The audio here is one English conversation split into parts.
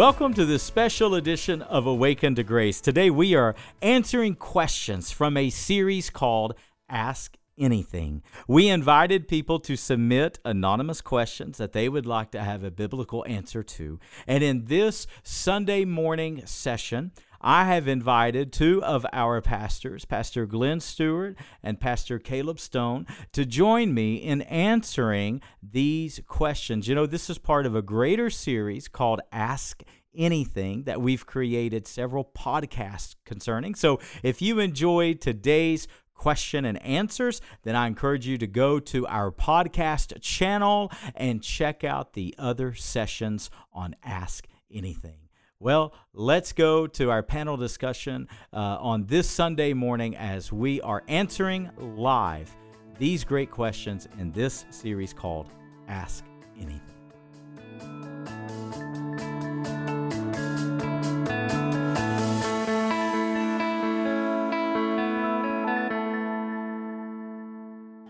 Welcome to this special edition of Awaken to Grace. Today we are answering questions from a series called Ask Anything. We invited people to submit anonymous questions that they would like to have a biblical answer to. And in this Sunday morning session, I have invited two of our pastors, Pastor Glenn Stewart and Pastor Caleb Stone, to join me in answering these questions. You know, this is part of a greater series called Ask anything that we've created several podcasts concerning. So if you enjoyed today's question and answers, then I encourage you to go to our podcast channel and check out the other sessions on Ask Anything. Well, let's go to our panel discussion uh, on this Sunday morning as we are answering live these great questions in this series called Ask Anything.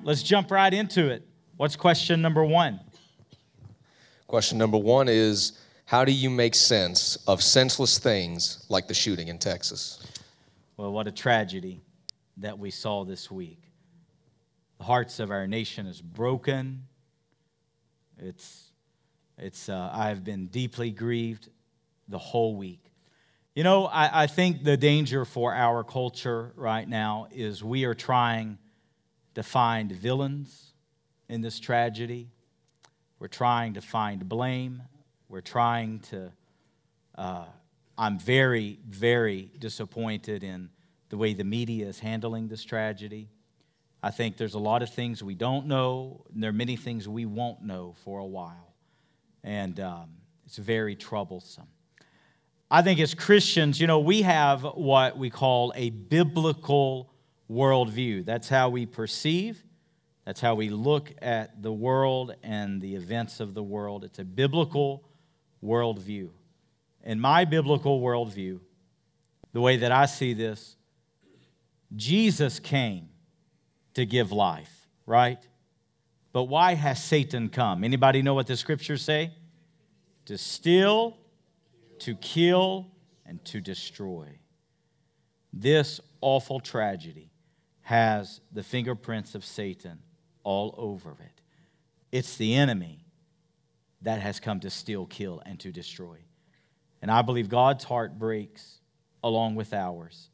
Let's jump right into it. What's question number one? Question number one is how do you make sense of senseless things like the shooting in Texas? Well, what a tragedy that we saw this week. The hearts of our nation is broken. It's, it's, uh, I've been deeply grieved the whole week. You know, I, I think the danger for our culture right now is we are trying to find villains in this tragedy. We're trying to find blame. We're trying to, uh, I'm very, very disappointed in the way the media is handling this tragedy. I think there's a lot of things we don't know, and there are many things we won't know for a while. And um, it's very troublesome. I think as Christians, you know, we have what we call a biblical worldview. That's how we perceive, that's how we look at the world and the events of the world. It's a biblical worldview. In my biblical worldview, the way that I see this, Jesus came to give life, right? But why has Satan come? Anybody know what the scriptures say? To steal, to kill, and to destroy. This awful tragedy has the fingerprints of Satan all over it. It's the enemy that has come to steal, kill, and to destroy. And I believe God's heart breaks along with ours.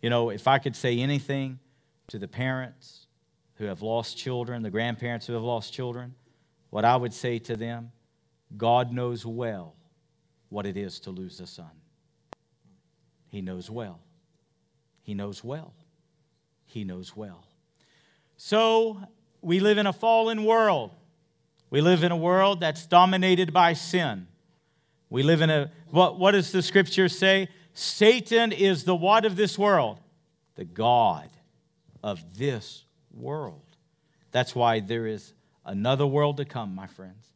You know, if I could say anything to the parents who have lost children, the grandparents who have lost children, what I would say to them God knows well what it is to lose a son. He knows well. He knows well. He knows well. So, we live in a fallen world. We live in a world that's dominated by sin. We live in a, what, what does the scripture say? Satan is the what of this world? The God of this world. That's why there is another world to come, my friends.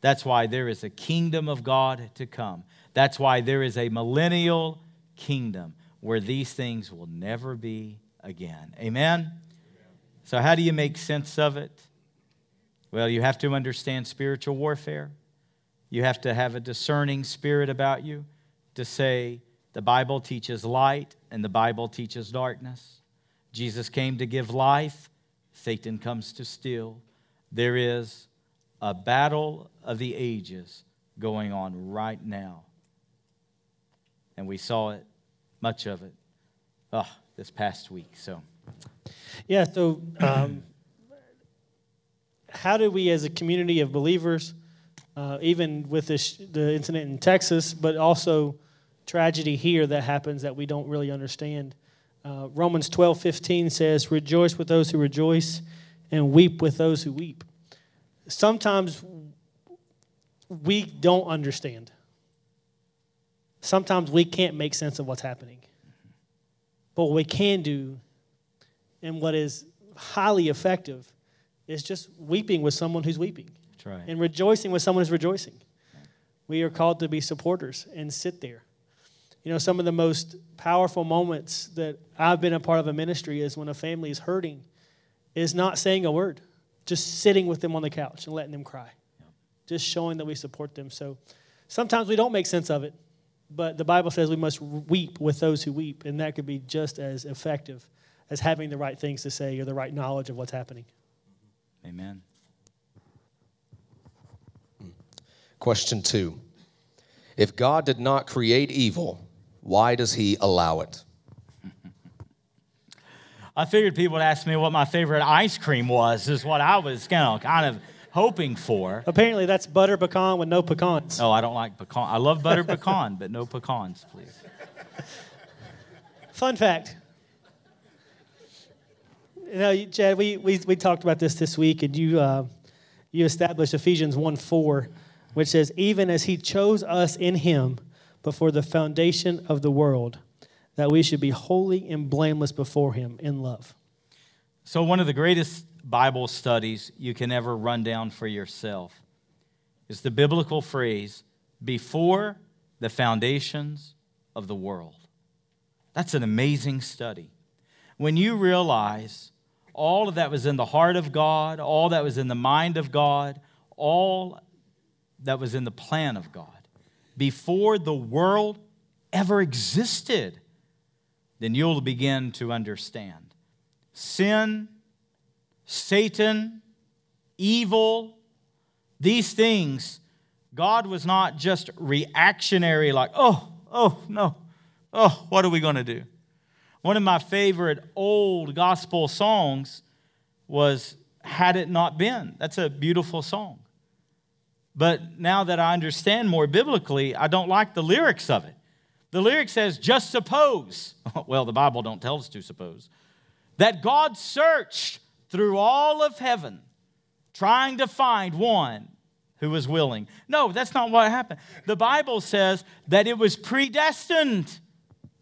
That's why there is a kingdom of God to come. That's why there is a millennial kingdom where these things will never be again. Amen? So, how do you make sense of it? Well, you have to understand spiritual warfare. You have to have a discerning spirit about you to say the Bible teaches light and the Bible teaches darkness. Jesus came to give life, Satan comes to steal. There is a battle of the ages going on right now. And we saw it, much of it, oh, this past week. So, yeah, so um, how do we, as a community of believers, uh, even with this, the incident in Texas, but also tragedy here that happens that we don't really understand? Uh, Romans 12 15 says, Rejoice with those who rejoice and weep with those who weep. Sometimes we don't understand. Sometimes we can't make sense of what's happening. But what we can do, and what is highly effective, is just weeping with someone who's weeping. That's right. And rejoicing with someone who's rejoicing. We are called to be supporters and sit there. You know, some of the most powerful moments that I've been a part of a ministry is when a family is hurting, is not saying a word, just sitting with them on the couch and letting them cry, just showing that we support them. So, Sometimes we don't make sense of it, but the Bible says we must weep with those who weep, and that could be just as effective as having the right things to say or the right knowledge of what's happening. Amen. Question two If God did not create evil, why does he allow it? I figured people would ask me what my favorite ice cream was, is what I was you know, kind of hoping for. Apparently, that's butter pecan with no pecans. Oh, I don't like pecan. I love butter pecan, but no pecans, please. Fun fact. You know, Chad, we, we, we talked about this this week, and you, uh, you established Ephesians 1 4, which says, Even as he chose us in him before the foundation of the world, that we should be holy and blameless before him in love. So, one of the greatest Bible studies you can ever run down for yourself is the biblical phrase, before the foundations of the world. That's an amazing study. When you realize all of that was in the heart of God, all that was in the mind of God, all that was in the plan of God, before the world ever existed, then you'll begin to understand. Sin Satan, evil, these things, God was not just reactionary, like, oh, oh, no, oh, what are we going to do? One of my favorite old gospel songs was Had It Not Been. That's a beautiful song. But now that I understand more biblically, I don't like the lyrics of it. The lyric says, just suppose, well, the Bible don't tell us to suppose, that God searched through all of heaven trying to find one who was willing. No, that's not what happened. The Bible says that it was predestined.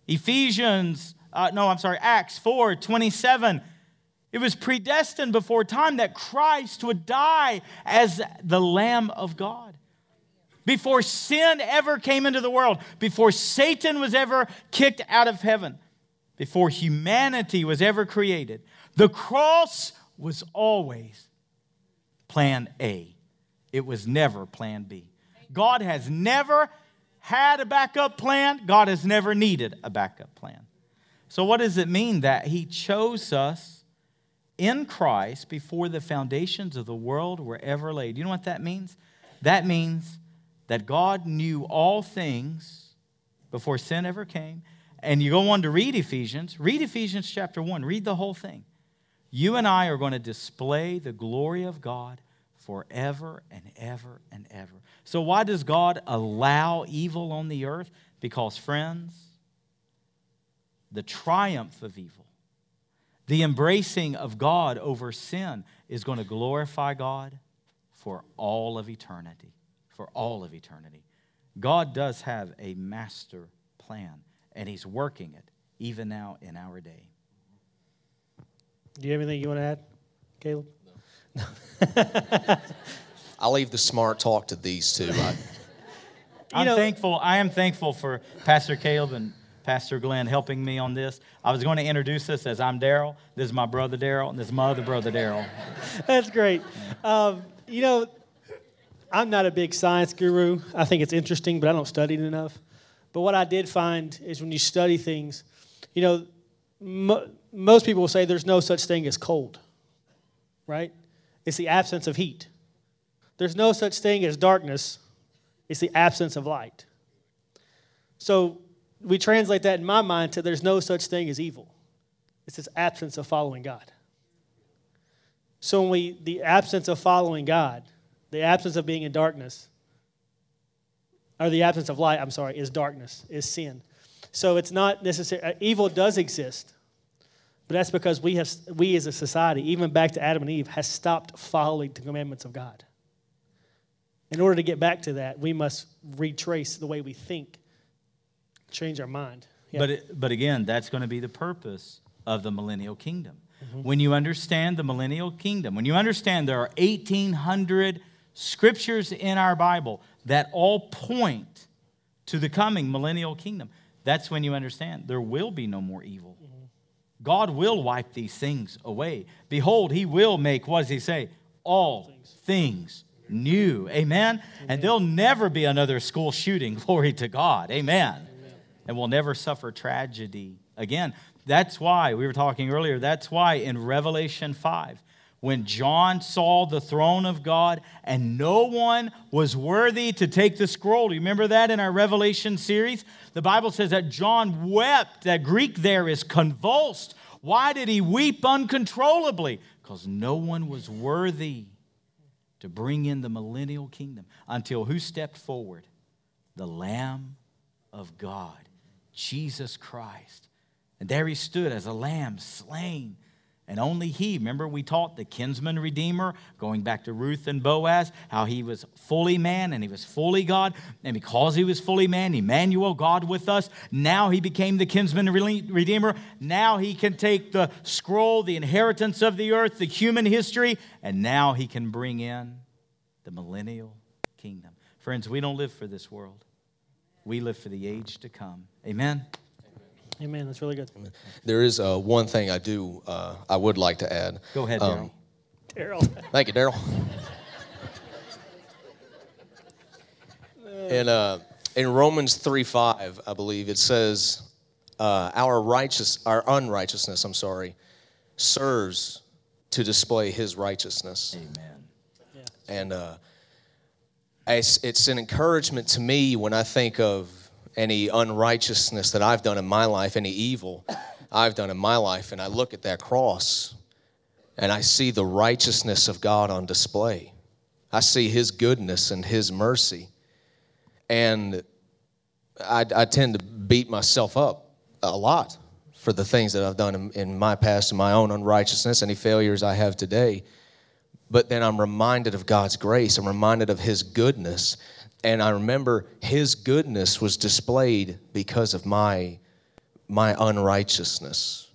Ephesians, uh, no, I'm sorry, Acts 4 27. It was predestined before time that Christ would die as the Lamb of God. Before sin ever came into the world, before Satan was ever kicked out of heaven, before humanity was ever created, the cross was always plan A, it was never plan B. God has never had a backup plan, God has never needed a backup plan. So, what does it mean that He chose us in Christ before the foundations of the world were ever laid? You know what that means? That means that God knew all things before sin ever came. And you go on to read Ephesians, read Ephesians chapter 1, read the whole thing. You and I are going to display the glory of God forever and ever and ever. So, why does God allow evil on the earth? Because, friends, the triumph of evil, the embracing of God over sin is going to glorify God for all of eternity. For all of eternity. God does have a master plan, and He's working it even now in our day. Do you have anything you want to add, Caleb? No. I'll leave the smart talk to these two. I, I'm know, thankful. I am thankful for Pastor Caleb and Pastor Glenn helping me on this. I was going to introduce this as I'm Daryl. This is my brother Daryl, and this is my other brother Daryl. That's great. Um, you know, I'm not a big science guru. I think it's interesting, but I don't study it enough. But what I did find is when you study things, you know, mo- most people will say there's no such thing as cold, right? It's the absence of heat. There's no such thing as darkness, it's the absence of light. So we translate that in my mind to there's no such thing as evil. It's this absence of following God. So when we the absence of following God, the absence of being in darkness, or the absence of light, I'm sorry, is darkness, is sin. So it's not necessary. Uh, evil does exist, but that's because we, have, we as a society, even back to Adam and Eve, has stopped following the commandments of God. In order to get back to that, we must retrace the way we think, change our mind. Yeah. But, it, but again, that's going to be the purpose of the millennial kingdom. Mm-hmm. When you understand the millennial kingdom, when you understand there are 1,800 scriptures in our Bible that all point to the coming millennial kingdom, that's when you understand there will be no more evil. God will wipe these things away. Behold, he will make, what does he say? All things, new. Amen? And there'll never be another school shooting. Glory to God. Amen. And we'll never suffer tragedy again. That's why, we were talking earlier, that's why in Revelation 5, when John saw the throne of God and no one was worthy to take the scroll. Do you remember that in our Revelation series? The Bible says that John wept. That Greek there is convulsed. Why did he weep uncontrollably? Because no one was worthy to bring in the millennial kingdom until who stepped forward? The Lamb of God, Jesus Christ. And there he stood as a lamb slain and only he, remember we taught the kinsman redeemer, going back to Ruth and Boaz, how he was fully man and he was fully God. And because he was fully man, Emmanuel, God with us, now he became the kinsman redeemer. Now he can take the scroll, the inheritance of the earth, the human history, and now he can bring in the millennial kingdom. Friends, we don't live for this world, we live for the age to come. Amen. Amen. That's really good. There is uh, one thing I do, uh, I would like to add. Go ahead, um, Daryl. Daryl. Thank you, Daryl. in, uh, in Romans 3 5, I believe, it says, uh, our righteous, our unrighteousness, I'm sorry, serves to display his righteousness. Amen. Yeah. And uh, it's, it's an encouragement to me when I think of any unrighteousness that I've done in my life, any evil I've done in my life, and I look at that cross and I see the righteousness of God on display. I see His goodness and His mercy. And I, I tend to beat myself up a lot for the things that I've done in, in my past and my own unrighteousness, any failures I have today. But then I'm reminded of God's grace. I'm reminded of His goodness and I remember his goodness was displayed because of my, my unrighteousness.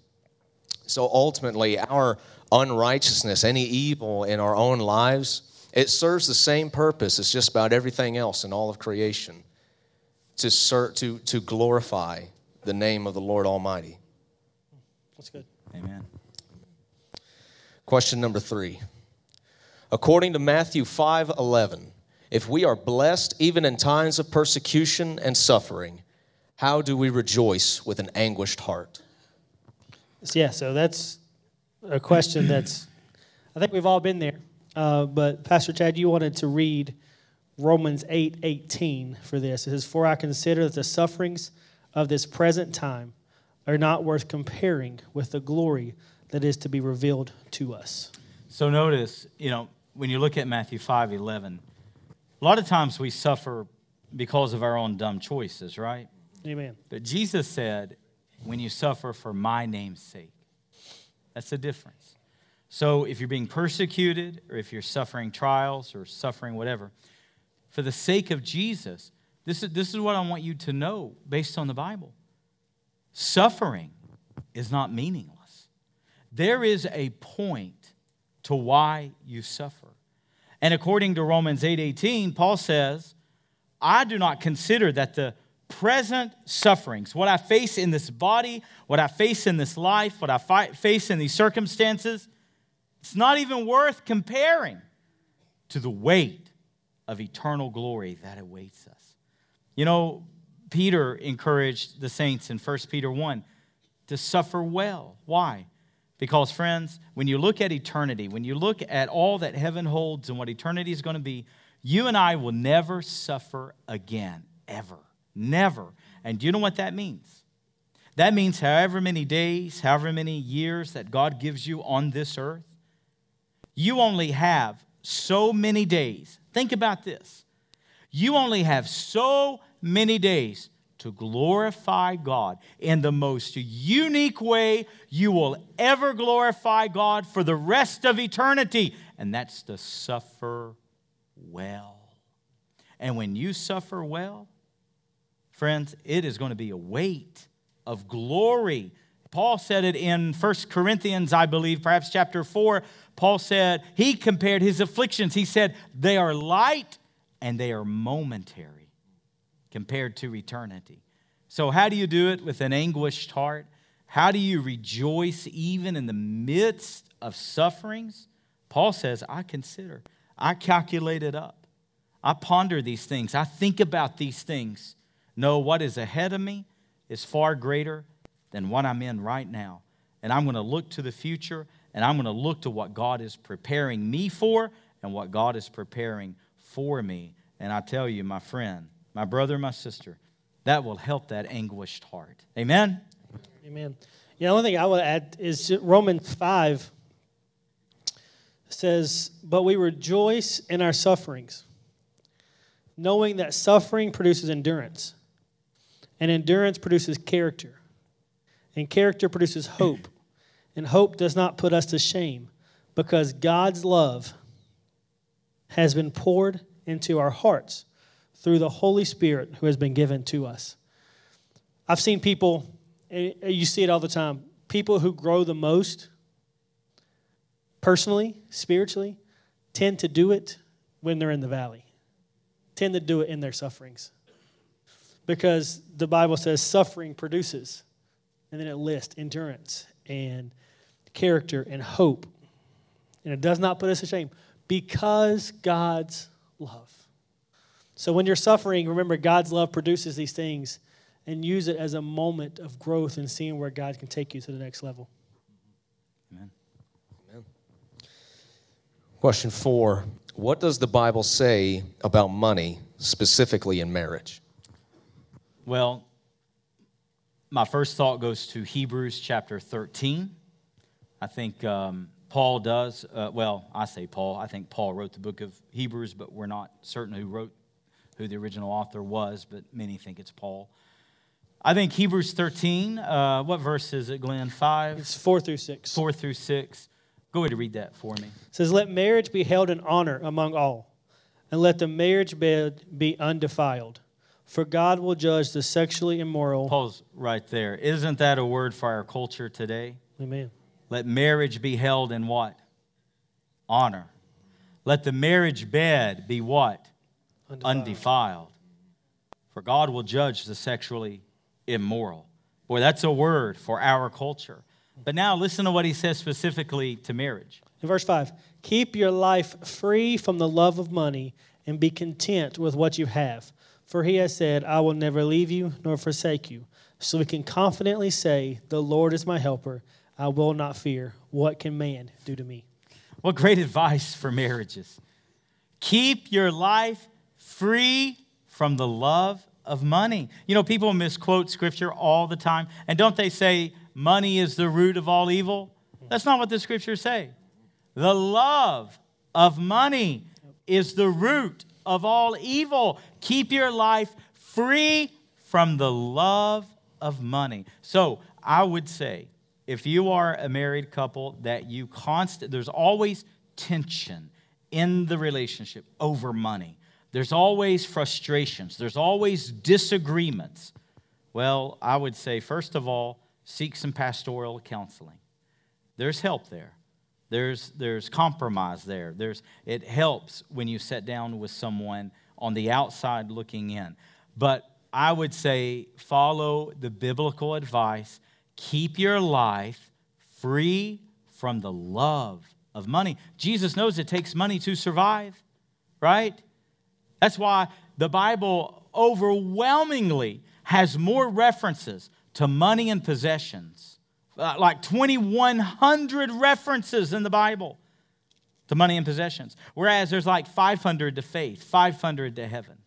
So ultimately, our unrighteousness, any evil in our own lives, it serves the same purpose as just about everything else in all of creation to, ser- to, to glorify the name of the Lord Almighty. That's good. Amen. Question number three. According to Matthew 5 11, if we are blessed even in times of persecution and suffering, how do we rejoice with an anguished heart? Yeah, so that's a question that's, I think we've all been there. Uh, but Pastor Chad, you wanted to read Romans 8 18 for this. It says, For I consider that the sufferings of this present time are not worth comparing with the glory that is to be revealed to us. So notice, you know, when you look at Matthew 5 11, a lot of times we suffer because of our own dumb choices, right? Amen. But Jesus said, when you suffer for my name's sake, that's the difference. So if you're being persecuted or if you're suffering trials or suffering whatever, for the sake of Jesus, this is, this is what I want you to know based on the Bible. Suffering is not meaningless. There is a point to why you suffer. And according to Romans 8:18, 8, Paul says, "I do not consider that the present sufferings, what I face in this body, what I face in this life, what I face in these circumstances, it's not even worth comparing to the weight of eternal glory that awaits us." You know, Peter encouraged the saints in 1 Peter 1 to suffer well. Why? Because, friends, when you look at eternity, when you look at all that heaven holds and what eternity is going to be, you and I will never suffer again, ever. Never. And do you know what that means? That means however many days, however many years that God gives you on this earth, you only have so many days. Think about this. You only have so many days to glorify God in the most unique way you will ever glorify God for the rest of eternity, and that's to suffer well. And when you suffer well, friends, it is going to be a weight of glory. Paul said it in 1 Corinthians, I believe, perhaps chapter 4. Paul said, he compared his afflictions. He said, they are light and they are momentary compared to eternity. So, how do you do it with an anguished heart? How do you rejoice even in the midst of sufferings? Paul says, I consider, I calculate it up. I ponder these things. I think about these things. Know what is ahead of me is far greater than what I'm in right now. And I'm going to look to the future and I'm going to look to what God is preparing me for and what God is preparing for me. And I tell you, my friend, my brother, my sister, that will help that anguished heart. Amen? Amen. Yeah, the only thing I would add is Romans 5 says, But we rejoice in our sufferings, knowing that suffering produces endurance, and endurance produces character, and character produces hope. And hope does not put us to shame, because God's love has been poured into our hearts through the Holy Spirit who has been given to us. I've seen people, you see it all the time, people who grow the most personally, spiritually, tend to do it when they're in the valley, tend to do it in their sufferings. Because the Bible says suffering produces, and then it lists endurance and character and hope. And it does not put us to shame because God's love. So when you're suffering, remember God's love produces these things and use it as a moment of growth and seeing where God can take you to the next level. Amen. Amen. Question four What does the Bible say about money, specifically in marriage? Well, my first thought goes to Hebrews chapter 13. I think um, Paul does. Uh, well, I say Paul. I think Paul wrote the book of Hebrews, but we're not certain who wrote who the original author was, but many think it's Paul. I think Hebrews 13, uh, what verse is it, Glenn? Five? It's four through six. Four through six. Go ahead and read that for me. It says, Let marriage be held in honor among all, and let the marriage bed be undefiled. For God will judge the sexually immoral. Paul's right there. Isn't that a word for our culture today? Amen. Let marriage be held in what? Honor. Let the marriage bed be what? Undefiled. Undefiled. For God will judge the sexually immoral. Boy, that's a word for our culture. But now listen to what he says specifically to marriage. In verse 5, keep your life free from the love of money and be content with what you have. For he has said, I will never leave you nor forsake you. So we can confidently say, The Lord is my helper. I will not fear. What can man do to me? What great advice for marriages. Keep your life free from the love of money. You know, people misquote scripture all the time. And don't they say money is the root of all evil? That's not what the scriptures say. The love of money is the root of all evil. Keep your life free from the love of money. So I would say, if you are a married couple, that you constant, there's always tension in the relationship over money. There's always frustrations, there's always disagreements. Well, I would say, first of all, seek some pastoral counseling. There's help there. There's, there's compromise there. There's, it helps when you sit down with someone on the outside looking in. But I would say follow the biblical advice. Keep your life free from the love of money. Jesus knows it takes money to survive, right? That's why the Bible overwhelmingly has more references to money and possessions, uh, like 2,100 references in the Bible to money and possessions, whereas there's like 500 to faith, 500 to heaven.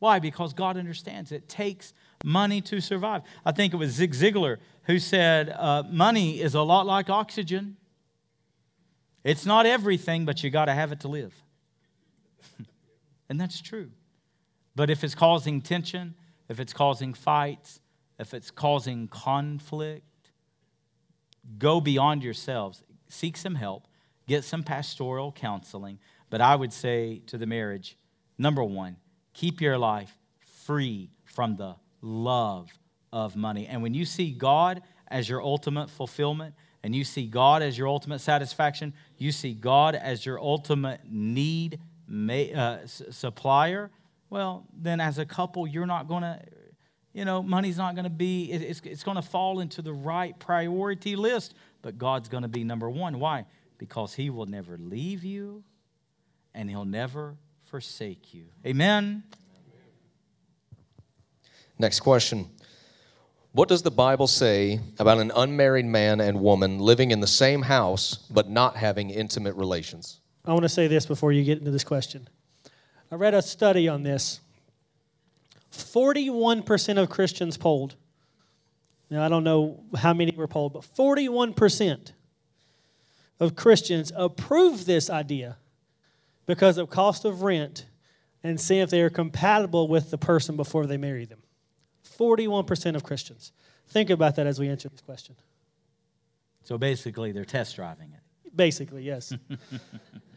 Why? Because God understands it takes money to survive. I think it was Zig Ziglar who said, uh, Money is a lot like oxygen. It's not everything, but you got to have it to live. And that's true. But if it's causing tension, if it's causing fights, if it's causing conflict, go beyond yourselves. Seek some help, get some pastoral counseling. But I would say to the marriage number one, keep your life free from the love of money. And when you see God as your ultimate fulfillment, and you see God as your ultimate satisfaction, you see God as your ultimate need uh, supplier, well, then as a couple, you're not going to, you know, money's not going to be, it's, it's going to fall into the right priority list, but God's going to be number one. Why? Because He will never leave you and he'll never forsake you. Amen. Next question. What does the Bible say about an unmarried man and woman living in the same house but not having intimate relations? I want to say this before you get into this question. I read a study on this. 41% of Christians polled. Now, I don't know how many were polled, but 41% of Christians approve this idea because of cost of rent and see if they are compatible with the person before they marry them. 41% of Christians. Think about that as we answer this question. So basically, they're test driving it. Basically, yes.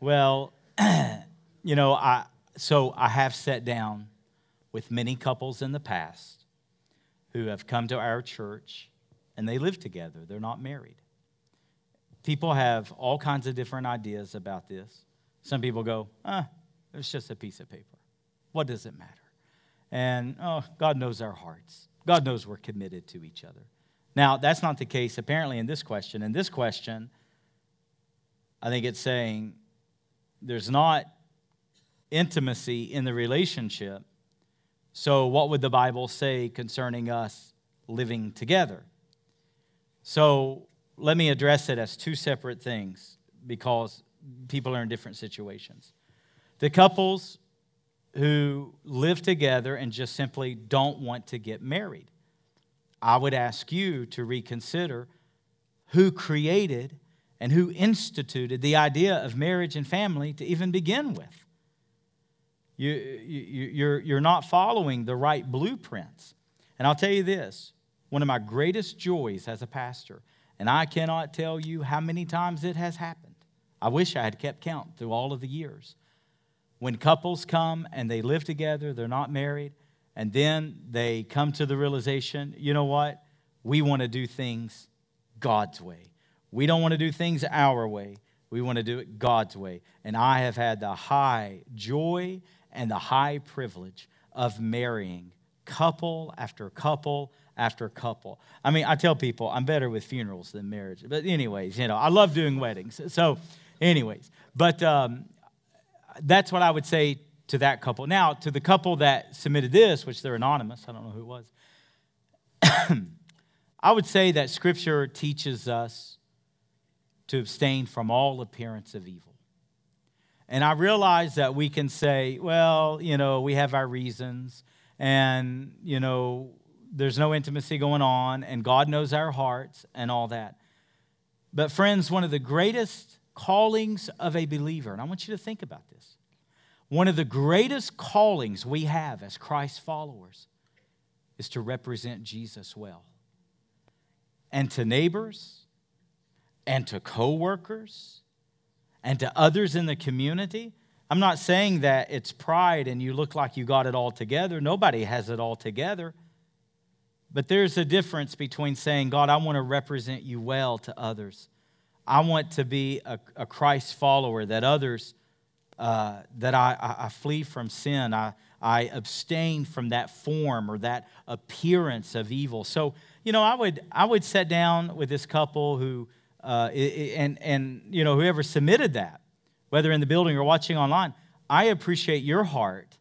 well, you know, I so I have sat down with many couples in the past who have come to our church and they live together. They're not married. People have all kinds of different ideas about this. Some people go, ah, it's just a piece of paper. What does it matter? And oh, God knows our hearts. God knows we're committed to each other. Now, that's not the case apparently in this question. In this question, I think it's saying there's not intimacy in the relationship. So, what would the Bible say concerning us living together? So, let me address it as two separate things because people are in different situations. The couples who live together and just simply don't want to get married. I would ask you to reconsider who created and who instituted the idea of marriage and family to even begin with. You, you, you're, you're not following the right blueprints. And I'll tell you this one of my greatest joys as a pastor, and I cannot tell you how many times it has happened. I wish I had kept count through all of the years when couples come and they live together, they're not married, and then they come to the realization, you know what? We want to do things God's way. We don't want to do things our way. We want to do it God's way. And I have had the high joy and the high privilege of marrying couple after couple after couple. I mean, I tell people I'm better with funerals than marriage. But, anyways, you know, I love doing weddings. So, anyways, but um, that's what I would say to that couple. Now, to the couple that submitted this, which they're anonymous, I don't know who it was, I would say that Scripture teaches us to abstain from all appearance of evil. And I realize that we can say, well, you know, we have our reasons, and, you know, there's no intimacy going on, and God knows our hearts and all that. But, friends, one of the greatest callings of a believer. And I want you to think about this. One of the greatest callings we have as Christ followers is to represent Jesus well. And to neighbors, and to coworkers, and to others in the community. I'm not saying that it's pride and you look like you got it all together. Nobody has it all together. But there's a difference between saying, God, I want to represent you well to others I want to be a, a Christ follower, that others, uh, that I, I, I flee from sin. I, I abstain from that form or that appearance of evil. So, you know, I would, I would sit down with this couple who, uh, and, and, you know, whoever submitted that, whether in the building or watching online, I appreciate your heart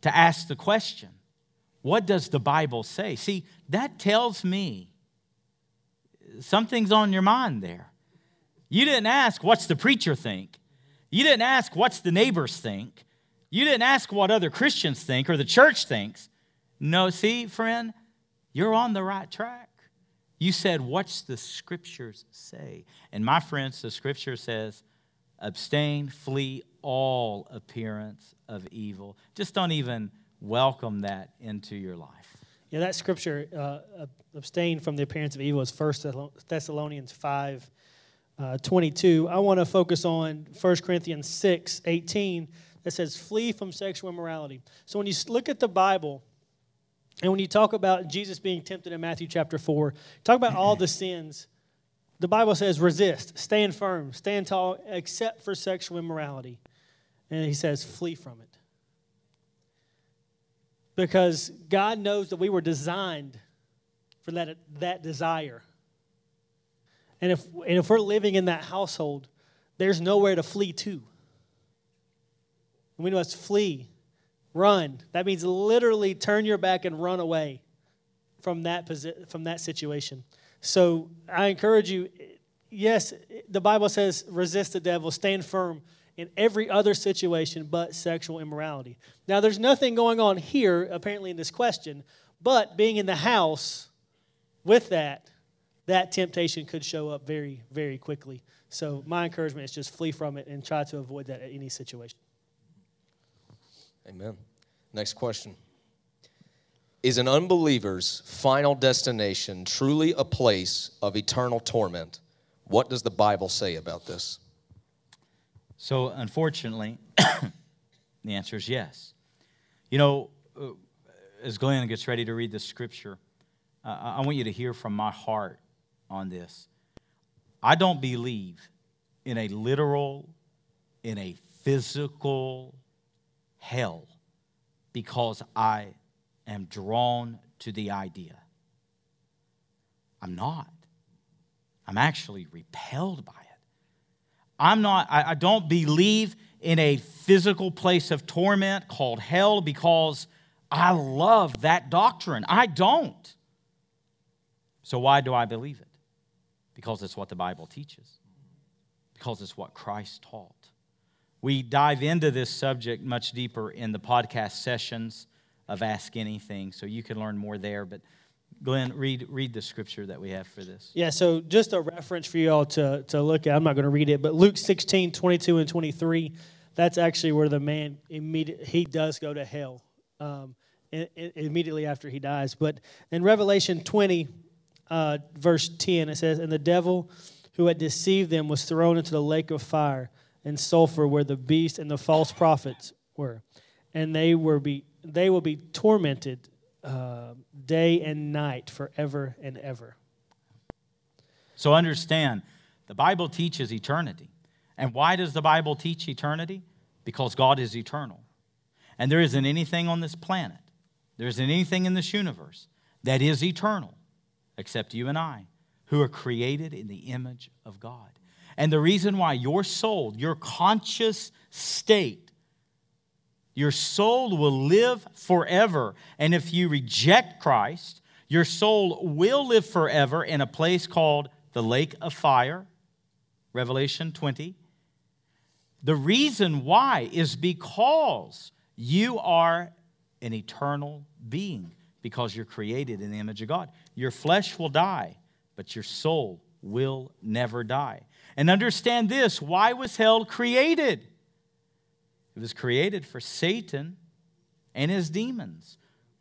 to ask the question what does the Bible say? See, that tells me something's on your mind there. You didn't ask, what's the preacher think? You didn't ask, what's the neighbors think? You didn't ask what other Christians think or the church thinks. No, see, friend, you're on the right track. You said, what's the scriptures say? And my friends, the scripture says, abstain, flee all appearance of evil. Just don't even welcome that into your life. Yeah, that scripture, uh, abstain from the appearance of evil, is 1 Thessalonians 5 uh, 22, I want to focus on 1 Corinthians 6 18 that says, Flee from sexual immorality. So when you look at the Bible, and when you talk about Jesus being tempted in Matthew chapter 4, talk about all the sins, the Bible says, resist, stand firm, stand tall, except for sexual immorality. And he says, flee from it. Because God knows that we were designed for that, that desire. And if, and if we're living in that household, there's nowhere to flee to. We must flee, run. That means literally turn your back and run away from that, posi- from that situation. So I encourage you, yes, the Bible says resist the devil, stand firm in every other situation but sexual immorality. Now, there's nothing going on here, apparently, in this question, but being in the house with that, that temptation could show up very, very quickly. So, my encouragement is just flee from it and try to avoid that at any situation. Amen. Next question. Is an unbeliever's final destination truly a place of eternal torment? What does the Bible say about this? So, unfortunately, the answer is yes. You know, uh, as Glenn gets ready to read the scripture, I want you to hear from my heart on this. I don't believe in a literal, in a physical hell because I am drawn to the idea. I'm not. I'm actually repelled by it. I'm not, I, I don't believe in a physical place of torment called hell because I love that doctrine. I don't. So why do I believe it? Because it's what the Bible teaches, because it's what Christ taught. We dive into this subject much deeper in the podcast sessions of Ask Anything, so you can learn more there. But Glenn, read, read the scripture that we have for this. Yeah, so just a reference for you all to, to look at. I'm not going to read it, but Luke 16, 22 and 23, that's actually where the man, immediate, he does go to hell um, immediately after he dies. But in Revelation 20, uh, verse 10, it says, And the devil who had deceived them was thrown into the lake of fire and sulfur where the beast and the false prophets were. And they, were be, they will be tormented uh, day and night forever and ever. So understand, the Bible teaches eternity. And why does the Bible teach eternity? Because God is eternal. And there isn't anything on this planet, there isn't anything in this universe that is eternal except you and I, who are created in the image of God. And the reason why your soul, your conscious state, your soul will live forever. And if you reject Christ, your soul will live forever in a place called the lake of fire, Revelation 20. The reason why is because you are an eternal being, because you're created in the image of God. Your flesh will die, but your soul will never die. And understand this why was hell created? It was created for Satan and his demons.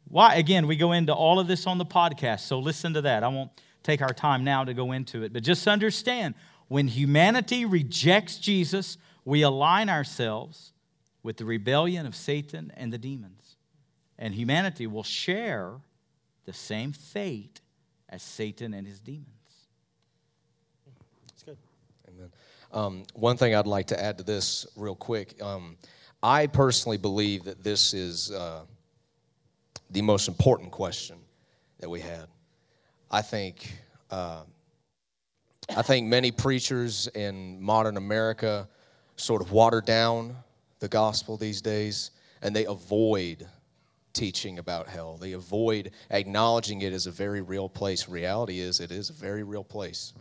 Why? Again, we go into all of this on the podcast, so listen to that. I won't take our time now to go into it, but just understand when humanity rejects Jesus, we align ourselves with the rebellion of Satan and the demons. And humanity will share the same fate as Satan and his demons. That's good. Amen. Um, one thing I'd like to add to this, real quick. Um, I personally believe that this is uh, the most important question that we had. I think, uh, I think many preachers in modern America sort of water down the gospel these days, and they avoid teaching about hell. They avoid acknowledging it as a very real place. Reality is, it is a very real place.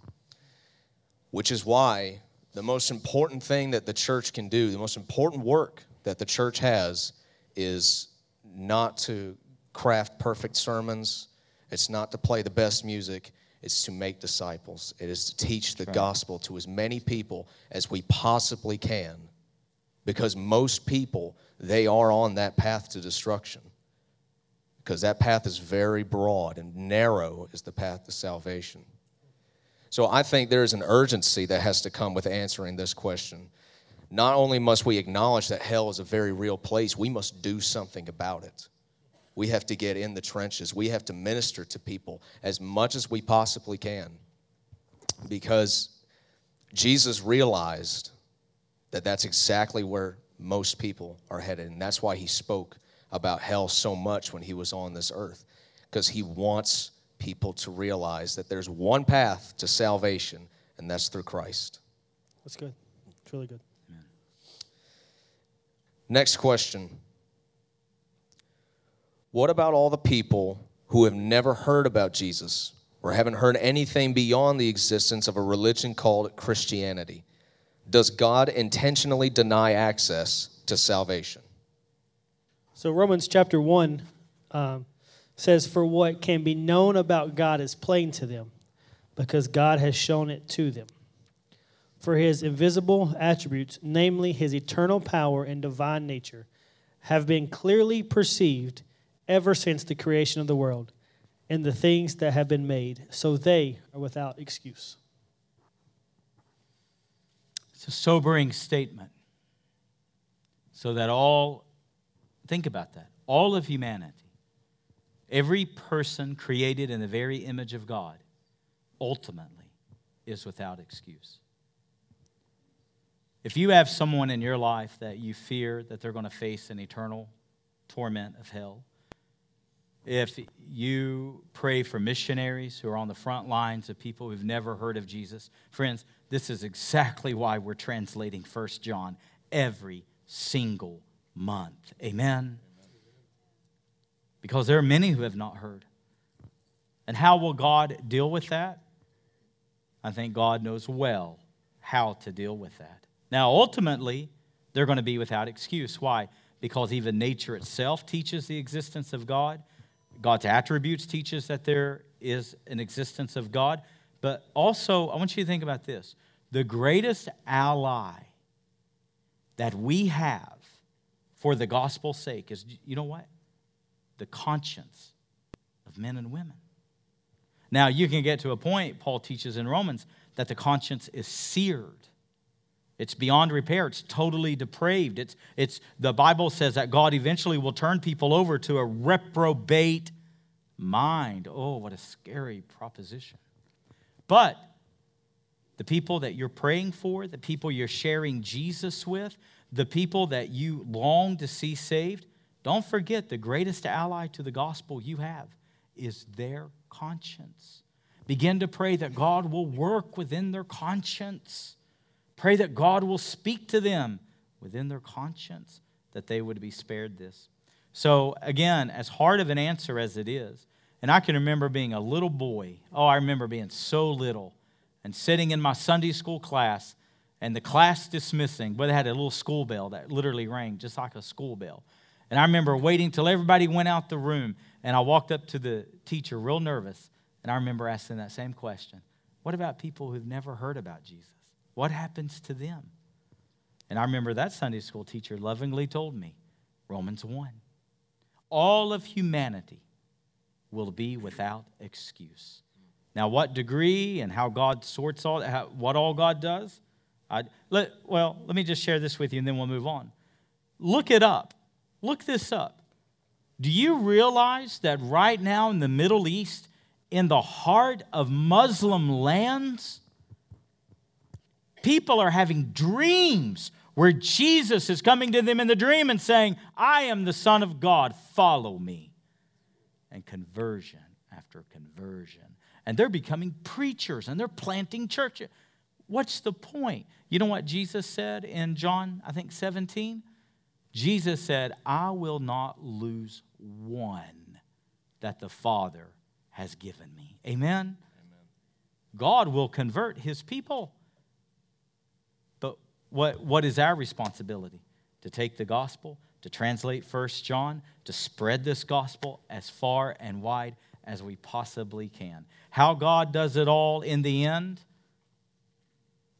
Which is why the most important thing that the church can do, the most important work that the church has, is not to craft perfect sermons, it's not to play the best music, it's to make disciples. It is to teach the right. gospel to as many people as we possibly can. Because most people, they are on that path to destruction. Because that path is very broad and narrow is the path to salvation. So I think there is an urgency that has to come with answering this question. Not only must we acknowledge that hell is a very real place, we must do something about it. We have to get in the trenches. We have to minister to people as much as we possibly can because Jesus realized that that's exactly where most people are headed. And that's why he spoke about hell so much when he was on this earth because he wants people to realize that there's one path to salvation, and that's through Christ. That's good. It's really good. Next question. What about all the people who have never heard about Jesus or haven't heard anything beyond the existence of a religion called Christianity? Does God intentionally deny access to salvation? So, Romans chapter 1 um, says, For what can be known about God is plain to them, because God has shown it to them. For his invisible attributes, namely his eternal power and divine nature, have been clearly perceived ever since the creation of the world and the things that have been made, so they are without excuse. It's a sobering statement. So that all, think about that, all of humanity, every person created in the very image of God, ultimately is without excuse. If you have someone in your life that you fear that they're going to face an eternal torment of hell, if you pray for missionaries who are on the front lines of people who've never heard of Jesus, friends, this is exactly why we're translating First John every single month. Amen? Because there are many who have not heard. And how will God deal with that? I think God knows well how to deal with that. Now, ultimately, they're going to be without excuse. Why? Because even nature itself teaches the existence of God God's attributes teaches that there is an existence of God. But also, I want you to think about this the greatest ally that we have for the gospel's sake is, you know what? The conscience of men and women. Now, you can get to a point, Paul teaches in Romans, that the conscience is seared. It's beyond repair. It's totally depraved. It's, it's, the Bible says that God eventually will turn people over to a reprobate mind. Oh, what a scary proposition. But the people that you're praying for, the people you're sharing Jesus with, the people that you long to see saved, don't forget the greatest ally to the gospel you have is their conscience. Begin to pray that God will work within their conscience Pray that God will speak to them within their conscience that they would be spared this. So, again, as hard of an answer as it is, and I can remember being a little boy. Oh, I remember being so little and sitting in my Sunday school class and the class dismissing, but they had a little school bell that literally rang just like a school bell. And I remember waiting till everybody went out the room, and I walked up to the teacher real nervous, and I remember asking that same question What about people who've never heard about Jesus? What happens to them? And I remember that Sunday school teacher lovingly told me Romans 1. All of humanity will be without excuse. Now, what degree and how God sorts all, how, what all God does? I, let, well, let me just share this with you and then we'll move on. Look it up. Look this up. Do you realize that right now in the Middle East, in the heart of Muslim lands, people are having dreams where Jesus is coming to them in the dream and saying, I am the Son of God, follow me. And conversion after conversion. And they're becoming preachers and they're planting churches. What's the point? You know what Jesus said in John, I think 17? Jesus said, I will not lose one that the Father has given me. Amen? Amen. God will convert his people. But what, what is our responsibility? To take the gospel, to translate First John, to spread this gospel as far and wide as we possibly can. How God does it all in the end,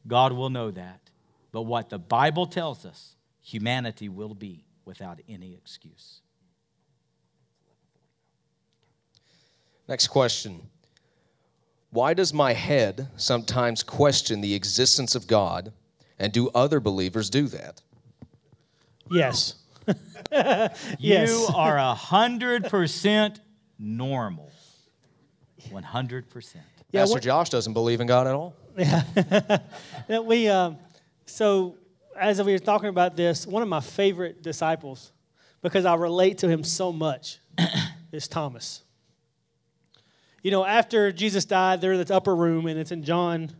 God will know that. But what the Bible tells us, humanity will be without any excuse. Next question. Why does my head sometimes question the existence of God and do other believers do that? Yes. yes. You are a hundred percent normal. One hundred percent. Pastor what, Josh doesn't believe in God at all. Yeah. we um, so as we were talking about this, one of my favorite disciples, because I relate to him so much, is Thomas. You know, after Jesus died, they're in this upper room, and it's in John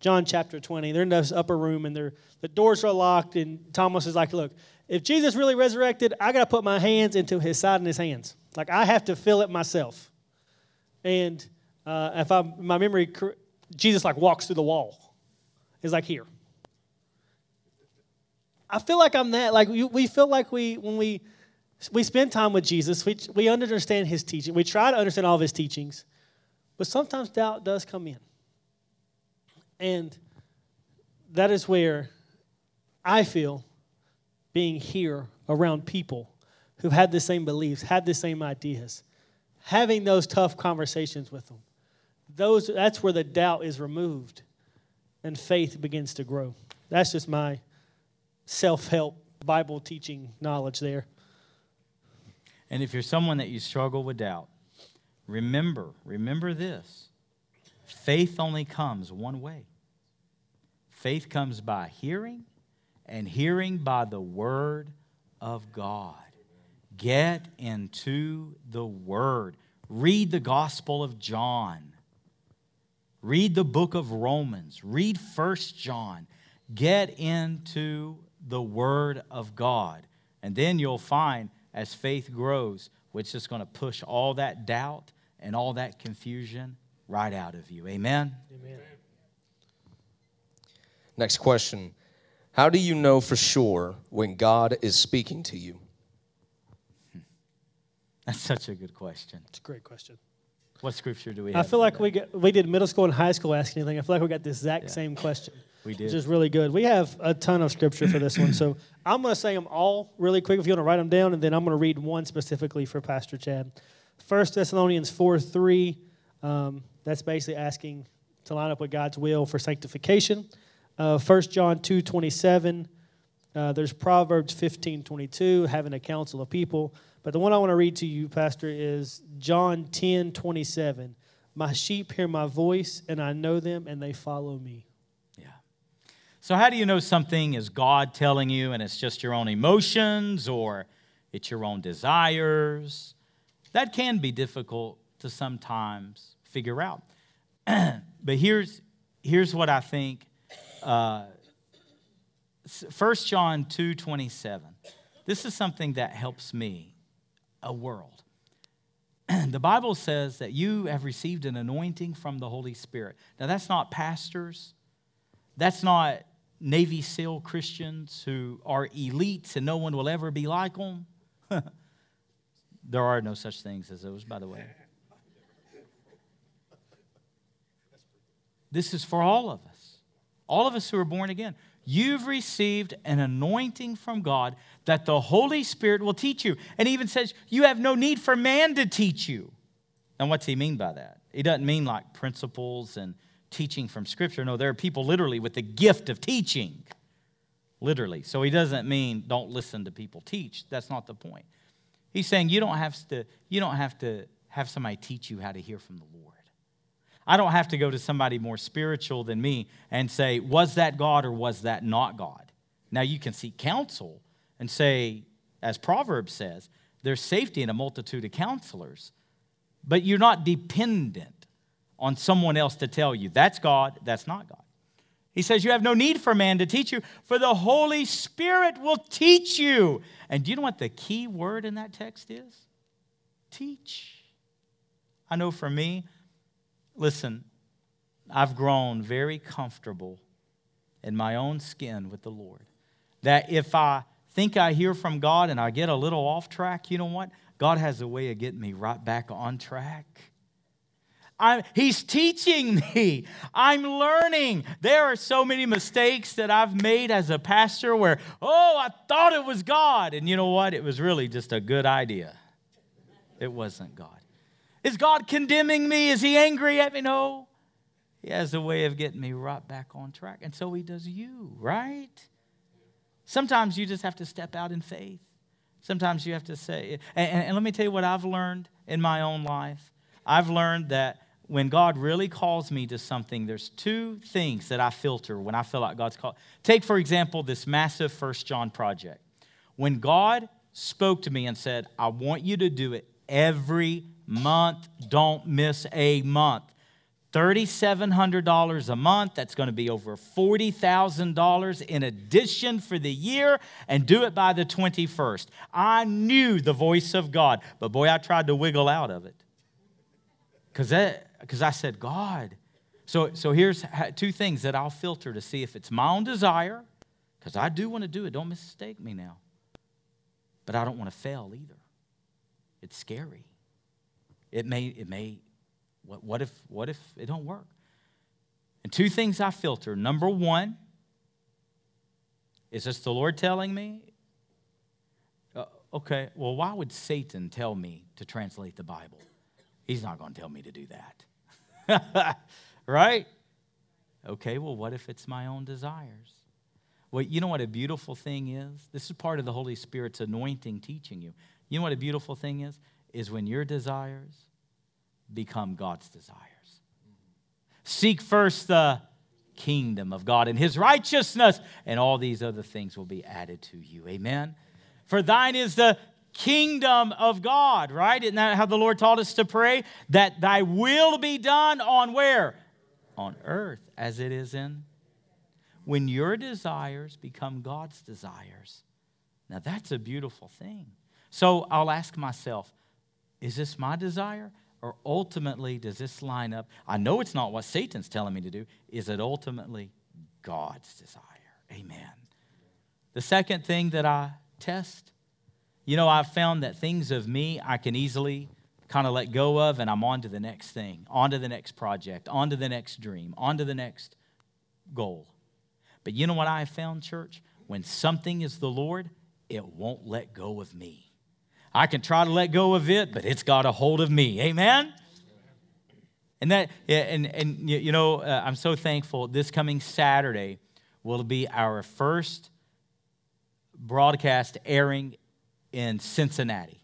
John chapter 20. They're in this upper room and the doors are locked. And Thomas is like, Look, if Jesus really resurrected, I got to put my hands into his side and his hands. Like I have to feel it myself. And uh, if I my memory, Jesus like walks through the wall. He's like here. I feel like I'm that. Like we feel like we when we we spend time with Jesus, we we understand his teaching. We try to understand all of his teachings, but sometimes doubt does come in, and that is where I feel being here around people who had the same beliefs, had the same ideas, having those tough conversations with them. Those, that's where the doubt is removed and faith begins to grow. That's just my self help Bible teaching knowledge there. And if you're someone that you struggle with doubt, remember, remember this faith only comes one way. Faith comes by hearing, and hearing by the word of God. Get into the word. Read the Gospel of John. Read the book of Romans. Read First John. Get into the word of God. And then you'll find as faith grows, which is going to push all that doubt and all that confusion right out of you. Amen. Amen. Next question how do you know for sure when God is speaking to you? That's such a good question. It's a great question. What scripture do we I feel like we got, we did middle school and high school asking anything. I feel like we got the exact yeah. same question. We did. Which is really good. We have a ton of scripture for this one. So I'm going to say them all really quick if you want to write them down, and then I'm going to read one specifically for Pastor Chad. 1 Thessalonians 4 3. Um, that's basically asking to line up with God's will for sanctification. Uh, 1 John 2 27. Uh, there's Proverbs 15 22, having a council of people. But the one I want to read to you, Pastor, is John 10 27. My sheep hear my voice, and I know them, and they follow me. So, how do you know something is God telling you, and it's just your own emotions or it's your own desires? That can be difficult to sometimes figure out. but here's, here's what I think uh, 1 John 2 27. This is something that helps me a world. the Bible says that you have received an anointing from the Holy Spirit. Now, that's not pastors, that's not Navy SEAL Christians who are elites and no one will ever be like them. there are no such things as those, by the way. This is for all of us all of us who are born again, you've received an anointing from God that the Holy Spirit will teach you. And even says, You have no need for man to teach you. And what's he mean by that? He doesn't mean like principles and teaching from Scripture. No, there are people literally with the gift of teaching. Literally. So he doesn't mean don't listen to people teach. That's not the point. He's saying you don't have to, you don't have to have somebody teach you how to hear from the Lord. I don't have to go to somebody more spiritual than me and say, was that God or was that not God? Now you can seek counsel and say, as Proverbs says, there's safety in a multitude of counselors, but you're not dependent on someone else to tell you that's God, that's not God. He says, You have no need for man to teach you, for the Holy Spirit will teach you. And do you know what the key word in that text is? Teach. I know for me, Listen, I've grown very comfortable in my own skin with the Lord. That if I think I hear from God and I get a little off track, you know what? God has a way of getting me right back on track. I'm, he's teaching me. I'm learning. There are so many mistakes that I've made as a pastor where, oh, I thought it was God. And you know what? It was really just a good idea. It wasn't God. Is God condemning me? Is he angry at me? No. He has a way of getting me right back on track. And so he does you, right? Sometimes you just have to step out in faith. Sometimes you have to say, and, and, and let me tell you what I've learned in my own life. I've learned that when God really calls me to something, there's two things that I filter when I feel like God's called. Take, for example, this massive First John project. When God spoke to me and said, I want you to do it every month. Don't miss a month. $3,700 a month. That's going to be over $40,000 in addition for the year, and do it by the 21st. I knew the voice of God, but boy, I tried to wiggle out of it. Because I said, God. So, so here's two things that I'll filter to see if it's my own desire, because I do want to do it. Don't mistake me now. But I don't want to fail either. It's scary. It may, it may what, what, if, what if it don't work? And two things I filter. Number one, is this the Lord telling me? Uh, okay, well, why would Satan tell me to translate the Bible? He's not going to tell me to do that. right? Okay, well, what if it's my own desires? Well, you know what a beautiful thing is? This is part of the Holy Spirit's anointing teaching you. You know what a beautiful thing is? Is when your desires become God's desires. Seek first the kingdom of God and his righteousness, and all these other things will be added to you. Amen. For thine is the kingdom of God, right? Isn't that how the Lord taught us to pray? That thy will be done on where? On earth as it is in. When your desires become God's desires. Now that's a beautiful thing. So I'll ask myself, is this my desire? Or ultimately, does this line up? I know it's not what Satan's telling me to do. Is it ultimately God's desire? Amen. The second thing that I test, you know, I've found that things of me I can easily kind of let go of, and I'm on to the next thing, on to the next project, on to the next dream, on to the next goal. But you know what I have found, church? When something is the Lord, it won't let go of me. I can try to let go of it, but it's got a hold of me. Amen? And that, and, and you know, uh, I'm so thankful. This coming Saturday will be our first broadcast airing in Cincinnati.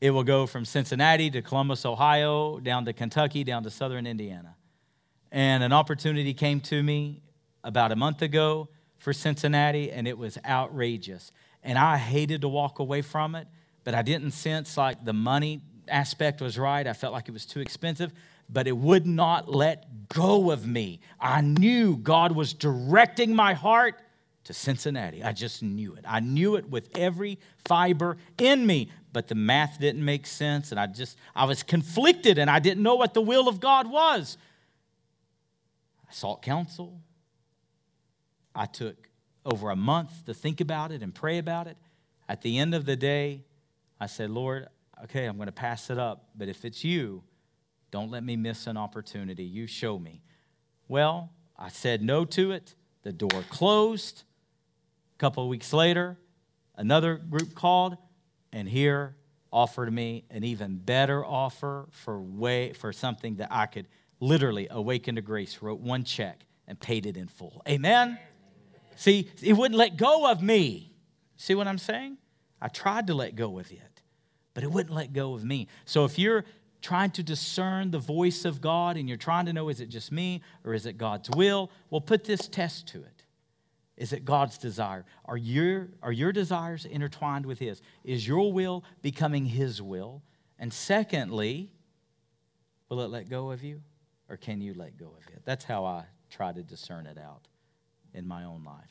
It will go from Cincinnati to Columbus, Ohio, down to Kentucky, down to southern Indiana. And an opportunity came to me about a month ago for Cincinnati, and it was outrageous. And I hated to walk away from it but I didn't sense like the money aspect was right. I felt like it was too expensive, but it would not let go of me. I knew God was directing my heart to Cincinnati. I just knew it. I knew it with every fiber in me, but the math didn't make sense and I just I was conflicted and I didn't know what the will of God was. I sought counsel. I took over a month to think about it and pray about it. At the end of the day, I said, Lord, okay, I'm going to pass it up, but if it's you, don't let me miss an opportunity. You show me. Well, I said no to it. The door closed. Couple of weeks later, another group called, and here offered me an even better offer for way for something that I could literally awaken to grace. Wrote one check and paid it in full. Amen. See, it wouldn't let go of me. See what I'm saying? I tried to let go of it but it wouldn't let go of me. So if you're trying to discern the voice of God and you're trying to know is it just me or is it God's will, well, put this test to it. Is it God's desire? Are your, are your desires intertwined with His? Is your will becoming His will? And secondly, will it let go of you or can you let go of it? That's how I try to discern it out in my own life.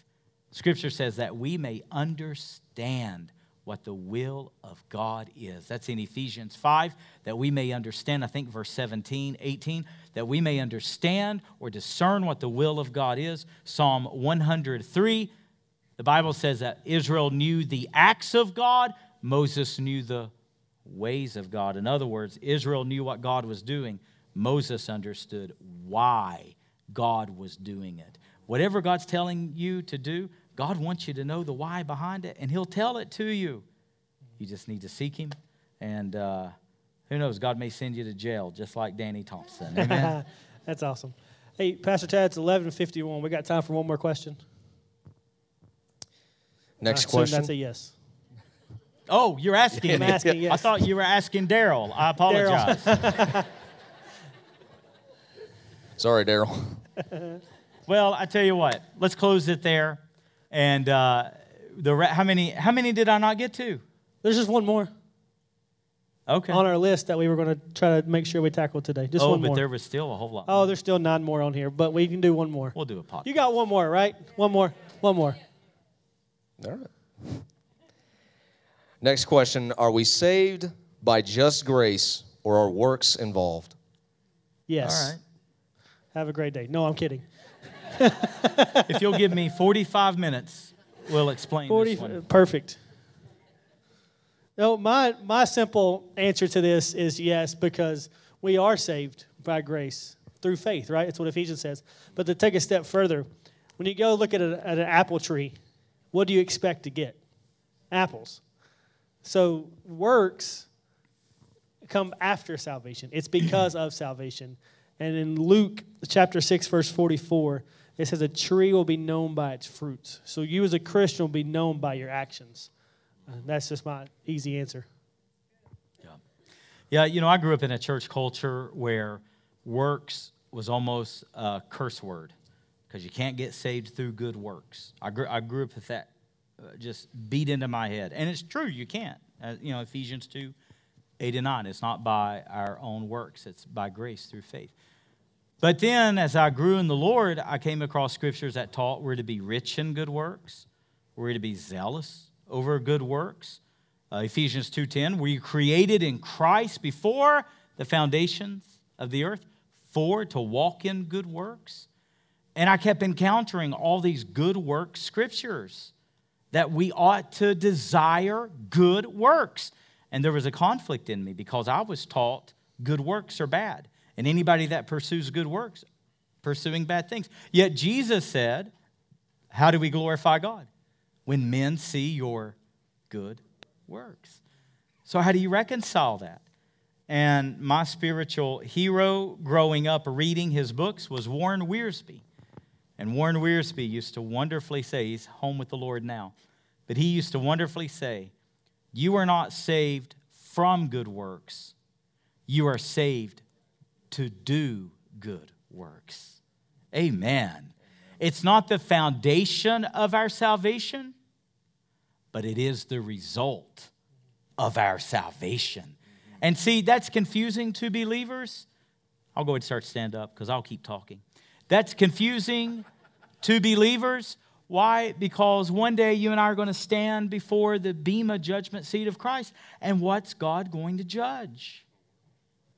Scripture says that we may understand what the will of God is. That's in Ephesians 5, that we may understand, I think verse 17, 18, that we may understand or discern what the will of God is. Psalm 103, the Bible says that Israel knew the acts of God, Moses knew the ways of God. In other words, Israel knew what God was doing, Moses understood why God was doing it. Whatever God's telling you to do, God wants you to know the why behind it, and He'll tell it to you. You just need to seek Him. And uh, who knows, God may send you to jail, just like Danny Thompson. Amen. That's awesome. Hey, Pastor Tad, it's 1151. We got time for one more question. Next question. That's a yes. Oh, you're asking I'm me. asking, yes. I thought you were asking Daryl. I apologize. Sorry, Daryl. well, I tell you what, let's close it there. And uh, the how many how many did I not get to? There's just one more. Okay. on our list that we were going to try to make sure we tackled today. Just oh, one but more. there was still a whole lot. Oh, more. there's still nine more on here, but we can do one more. We'll do a podcast. You got one more, right? One more. One more. All right. Next question Are we saved by just grace or are works involved? Yes. All right. Have a great day. No, I'm kidding. If you'll give me 45 minutes, we'll explain 40, this one. perfect. No, my, my simple answer to this is yes, because we are saved by grace through faith, right? That's what Ephesians says. But to take a step further, when you go look at, a, at an apple tree, what do you expect to get? Apples. So works come after salvation. It's because of salvation. And in Luke chapter 6, verse 44, it says, A tree will be known by its fruits. So you as a Christian will be known by your actions. Uh, that's just my easy answer. Yeah, you know, I grew up in a church culture where works was almost a curse word because you can't get saved through good works. I grew, I grew up with that uh, just beat into my head. And it's true, you can't. Uh, you know, Ephesians 2 8 and 9. It's not by our own works, it's by grace through faith. But then, as I grew in the Lord, I came across scriptures that taught we're to be rich in good works, we're to be zealous over good works. Uh, Ephesians 2:10, were you created in Christ before the foundations of the earth for to walk in good works? And I kept encountering all these good work scriptures that we ought to desire good works. And there was a conflict in me because I was taught good works are bad. And anybody that pursues good works, pursuing bad things. Yet Jesus said, How do we glorify God? When men see your good works. So, how do you reconcile that? And my spiritual hero growing up reading his books was Warren Wiersbe. And Warren Wiersbe used to wonderfully say, he's home with the Lord now, but he used to wonderfully say, You are not saved from good works, you are saved to do good works. Amen. It's not the foundation of our salvation, but it is the result of our salvation. And see, that's confusing to believers. I'll go ahead and start stand up because I'll keep talking. That's confusing to believers. Why? Because one day you and I are going to stand before the Bema judgment seat of Christ. And what's God going to judge?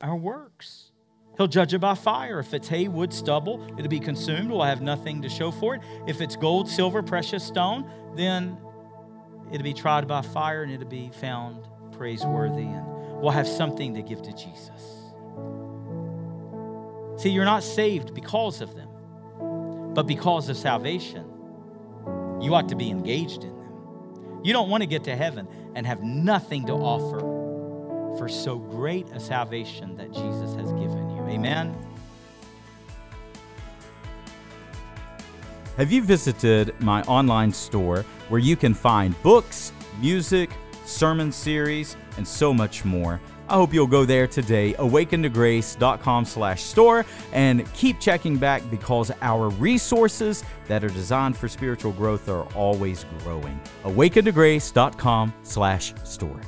Our works. He'll judge it by fire. If it's hay, wood, stubble, it'll be consumed. We'll have nothing to show for it. If it's gold, silver, precious stone, then it'll be tried by fire and it'll be found praiseworthy. And we'll have something to give to Jesus. See, you're not saved because of them, but because of salvation. You ought to be engaged in them. You don't want to get to heaven and have nothing to offer for so great a salvation that Jesus has given you. Amen. Have you visited my online store where you can find books, music, sermon series, and so much more? I hope you'll go there today, awakentograce.com slash store, and keep checking back because our resources that are designed for spiritual growth are always growing. awakentograce.com slash store.